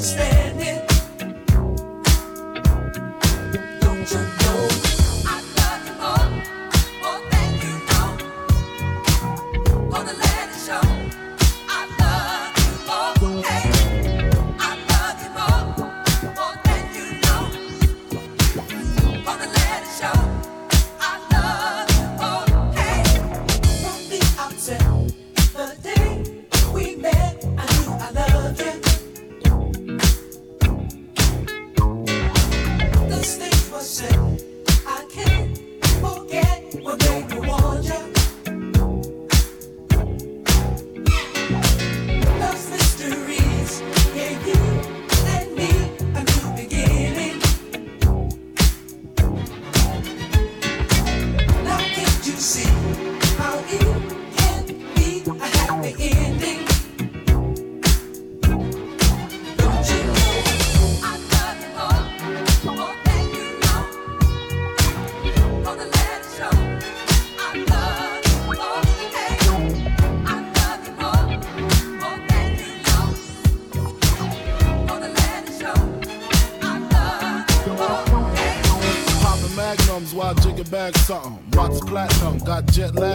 Stay.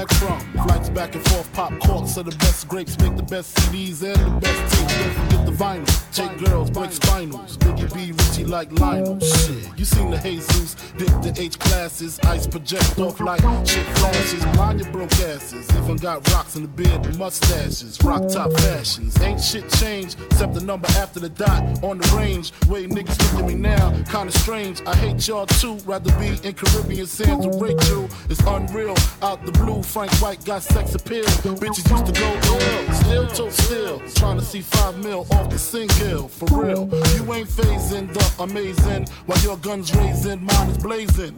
From. Flights back and forth, pop corks are the best grapes, make the best CDs and the best tapes. Don't forget the vinyl. Take girls, break spinals. Biggie B, Richie like Lionel. Shit, you seen the Jesus, dip the H classes, ice project off like shit flashes. Blind your broke asses. Even got rocks in the beard and mustaches. Rock top fashions. Ain't shit changed except the number after the dot on the range. Way niggas look at me now, kinda strange. I hate y'all too. Rather be in Caribbean sands with Rachel. It's unreal. Out the blue, Frank White got sex appeal. Bitches used to go ill. Still toe still. Trying to see five mil off the single. For real. You ain't phasing the amazing. While your guns raising, mine is blazing.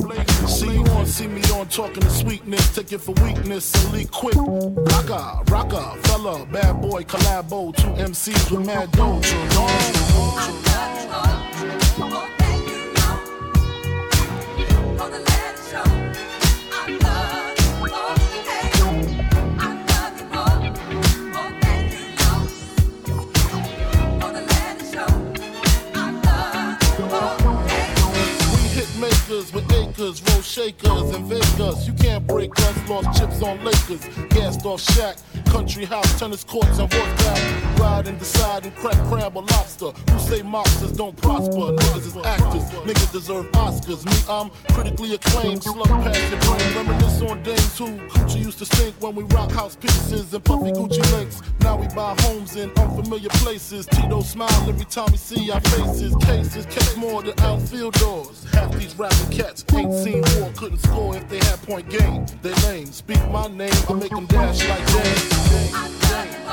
See you on, see me on, talking to sweetness. Take it for weakness and quick. Rocka, rocka, fella, bad boy, collabo. Two MCs with mad dough. With roll shakers and Vegas. You can't break us, lost chips on Lakers, gassed off Shaq, country house, tennis courts and horseback. Ride and decide and crack crab or lobster. Who say mobsters don't prosper? Niggas is actors, niggas deserve Oscars. Me, I'm critically acclaimed, slug past your brain. Reminisce on days who Gucci used to stink when we rock house pieces and puffy Gucci links. Now we buy homes in unfamiliar places. Tito smile every time we see our faces. Cases catch more than outfield doors. Half these rapping cats seen war, couldn't score if they had point game. They lame. Speak my name, I make them dash like James.